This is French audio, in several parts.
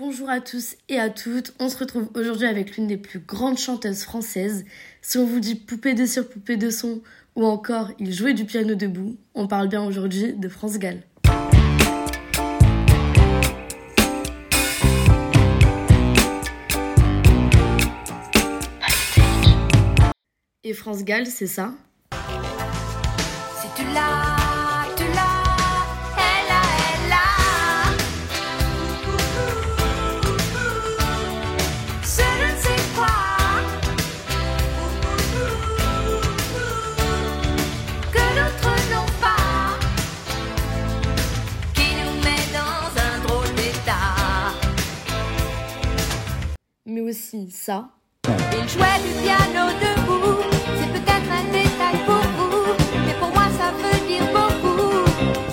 Bonjour à tous et à toutes, on se retrouve aujourd'hui avec l'une des plus grandes chanteuses françaises. Si on vous dit poupée de cire, poupée de son, ou encore il jouait du piano debout, on parle bien aujourd'hui de France Gall. Et France Gall, c'est ça? Si aussi ça. Il jouait du piano debout. C'est peut-être un détail pour vous, mais pour moi ça veut dire beaucoup.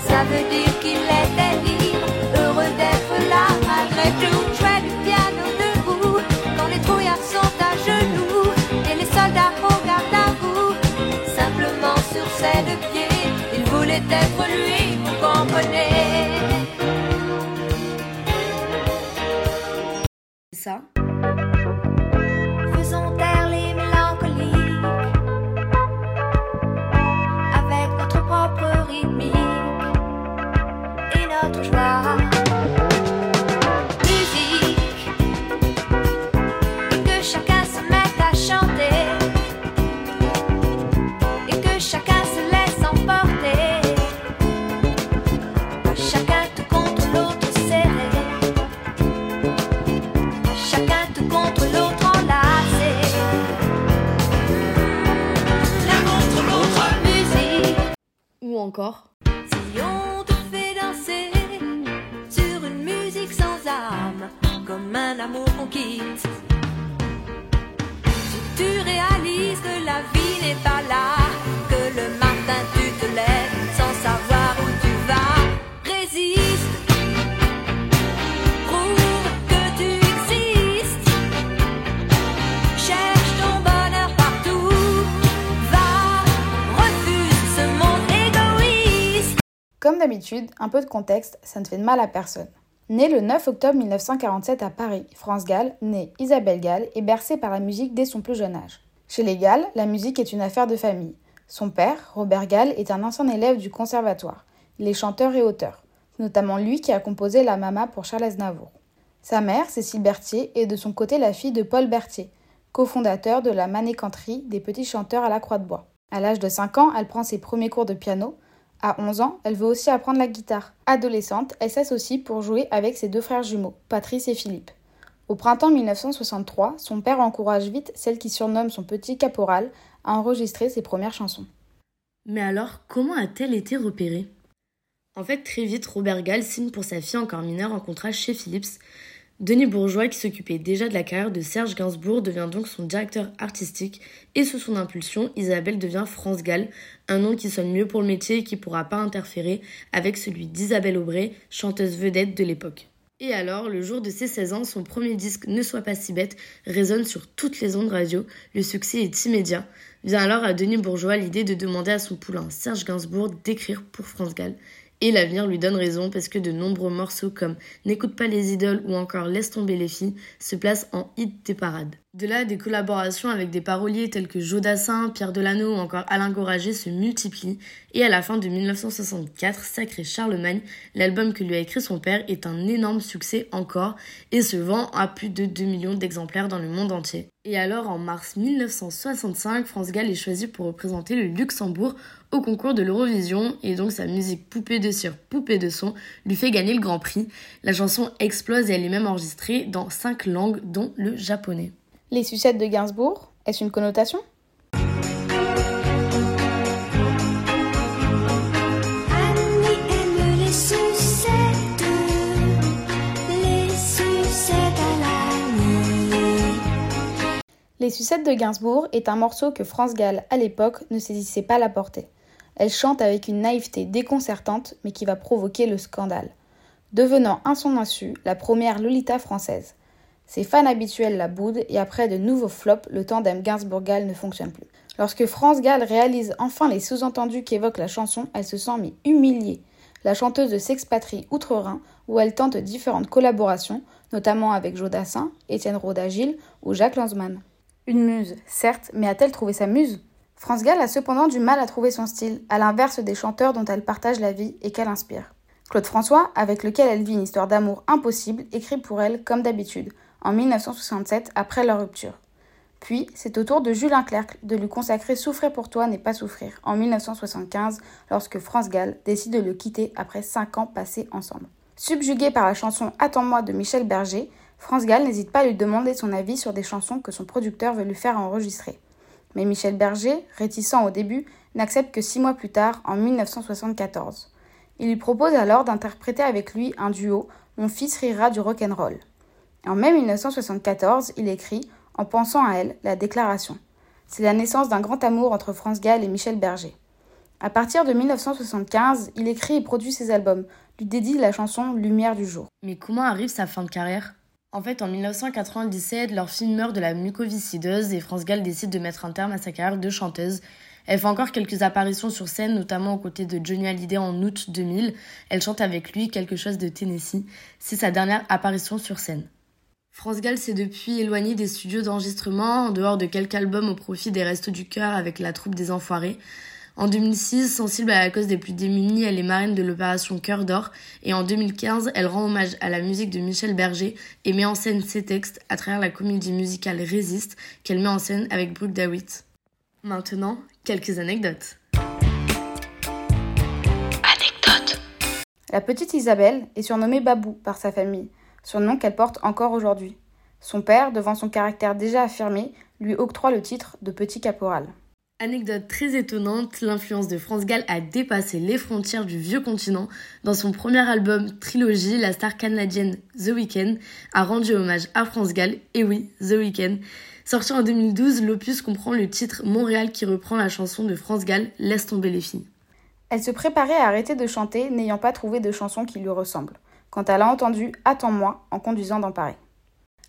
Ça veut dire qu'il était libre, heureux d'être là malgré tout. Il jouait du piano debout quand les trouillards sont à genoux et les soldats regardent à vous. Simplement sur ses deux pieds, il voulait être lui, vous comprenez. C'est ça Si on te fait danser sur une musique sans âme, comme un amour qu'on. Si tu réalises que la vie n'est pas là, que le matin d'habitude, un peu de contexte, ça ne fait de mal à personne. Née le 9 octobre 1947 à Paris, France Gall, née Isabelle Gall, est bercée par la musique dès son plus jeune âge. Chez les Gall, la musique est une affaire de famille. Son père, Robert Gall, est un ancien élève du conservatoire. Il est chanteur et auteur. Notamment lui qui a composé La Mama pour Charles Aznavour. Sa mère, Cécile Berthier, est de son côté la fille de Paul Berthier, cofondateur de la manécanterie des petits chanteurs à la Croix de Bois. À l'âge de 5 ans, elle prend ses premiers cours de piano. À 11 ans, elle veut aussi apprendre la guitare. Adolescente, elle s'associe pour jouer avec ses deux frères jumeaux, Patrice et Philippe. Au printemps 1963, son père encourage vite celle qui surnomme son petit caporal à enregistrer ses premières chansons. Mais alors, comment a-t-elle été repérée? En fait, très vite, Robert Gall signe pour sa fille encore mineure un contrat chez Philips. Denis Bourgeois, qui s'occupait déjà de la carrière de Serge Gainsbourg, devient donc son directeur artistique et sous son impulsion, Isabelle devient France Gall, un nom qui sonne mieux pour le métier et qui pourra pas interférer avec celui d'Isabelle Aubray, chanteuse vedette de l'époque. Et alors, le jour de ses 16 ans, son premier disque Ne sois pas si bête résonne sur toutes les ondes radio. Le succès est immédiat. Vient alors à Denis Bourgeois l'idée de demander à son poulain Serge Gainsbourg d'écrire pour France Gall. Et l'avenir lui donne raison parce que de nombreux morceaux comme N'écoute pas les idoles ou encore Laisse tomber les filles se placent en hit des parades. De là, des collaborations avec des paroliers tels que Jodassin, Pierre Delano ou encore Alain Gorager se multiplient et à la fin de 1964, Sacré Charlemagne, l'album que lui a écrit son père, est un énorme succès encore et se vend à plus de 2 millions d'exemplaires dans le monde entier. Et alors, en mars 1965, France Gall est choisi pour représenter le Luxembourg au concours de l'Eurovision et donc sa musique poupée de cire, poupée de son lui fait gagner le grand prix. La chanson explose et elle est même enregistrée dans 5 langues dont le japonais. Les sucettes de Gainsbourg, est-ce une connotation? Les sucettes de Gainsbourg est un morceau que France Gall, à l'époque, ne saisissait pas la portée. Elle chante avec une naïveté déconcertante, mais qui va provoquer le scandale. Devenant un son insu, la première Lolita française. Ses fans habituels la boudent et après de nouveaux flops, le tandem Gainsbourg-Gall ne fonctionne plus. Lorsque France Gall réalise enfin les sous-entendus qu'évoque la chanson, elle se sent mais humiliée. La chanteuse s'expatrie outre-Rhin où elle tente différentes collaborations, notamment avec Jodassin, Étienne Rodagil ou Jacques Lanzmann. Une muse, certes, mais a-t-elle trouvé sa muse? France Gall a cependant du mal à trouver son style, à l'inverse des chanteurs dont elle partage la vie et qu'elle inspire. Claude François, avec lequel elle vit une histoire d'amour impossible, écrit pour elle, comme d'habitude, en 1967, après leur rupture. Puis, c'est au tour de Julien Clerc de lui consacrer Souffrir pour toi n'est pas souffrir, en 1975, lorsque France Gall décide de le quitter après cinq ans passés ensemble. Subjugué par la chanson Attends-moi de Michel Berger, France Gall n'hésite pas à lui demander son avis sur des chansons que son producteur veut lui faire enregistrer. Mais Michel Berger, réticent au début, n'accepte que six mois plus tard, en 1974. Il lui propose alors d'interpréter avec lui un duo Mon fils rira du rock'n'roll. En mai 1974, il écrit, en pensant à elle, la déclaration. C'est la naissance d'un grand amour entre France Gall et Michel Berger. À partir de 1975, il écrit et produit ses albums, lui dédie la chanson Lumière du jour. Mais comment arrive sa fin de carrière? En fait, en 1997, leur fille meurt de la mucoviscideuse et France Gall décide de mettre un terme à sa carrière de chanteuse elle fait encore quelques apparitions sur scène, notamment aux côtés de Johnny Hallyday en août 2000. Elle chante avec lui quelque chose de Tennessee. C'est sa dernière apparition sur scène. France Gall s'est depuis éloignée des studios d'enregistrement, en dehors de quelques albums au profit des Restos du Cœur avec la troupe des Enfoirés. En 2006, sensible à la cause des plus démunis, elle est marraine de l'opération Cœur d'Or et en 2015, elle rend hommage à la musique de Michel Berger et met en scène ses textes à travers la comédie musicale Résiste qu'elle met en scène avec Brooke Dawitt. Maintenant, quelques anecdotes. Anecdote. La petite Isabelle est surnommée Babou par sa famille, surnom qu'elle porte encore aujourd'hui. Son père, devant son caractère déjà affirmé, lui octroie le titre de petit caporal. Anecdote très étonnante, l'influence de France Gall a dépassé les frontières du vieux continent. Dans son premier album Trilogie, la star canadienne The Weeknd a rendu hommage à France Gall, et oui, The Weeknd. Sorti en 2012, l'opus comprend le titre Montréal qui reprend la chanson de France Gall Laisse tomber les filles. Elle se préparait à arrêter de chanter, n'ayant pas trouvé de chanson qui lui ressemble, quand elle a entendu Attends-moi en conduisant dans Paris.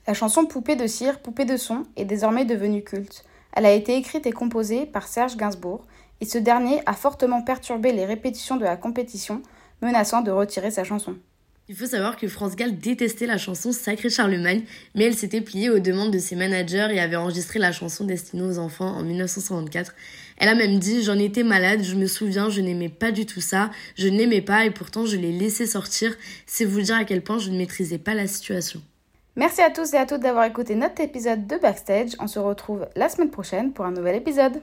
La chanson Poupée de cire, Poupée de son est désormais devenue culte. Elle a été écrite et composée par Serge Gainsbourg, et ce dernier a fortement perturbé les répétitions de la compétition, menaçant de retirer sa chanson. Il faut savoir que France Gall détestait la chanson Sacré Charlemagne, mais elle s'était pliée aux demandes de ses managers et avait enregistré la chanson destinée aux enfants en 1964. Elle a même dit J'en étais malade, je me souviens, je n'aimais pas du tout ça, je n'aimais pas et pourtant je l'ai laissé sortir. C'est vous dire à quel point je ne maîtrisais pas la situation. Merci à tous et à toutes d'avoir écouté notre épisode de Backstage. On se retrouve la semaine prochaine pour un nouvel épisode.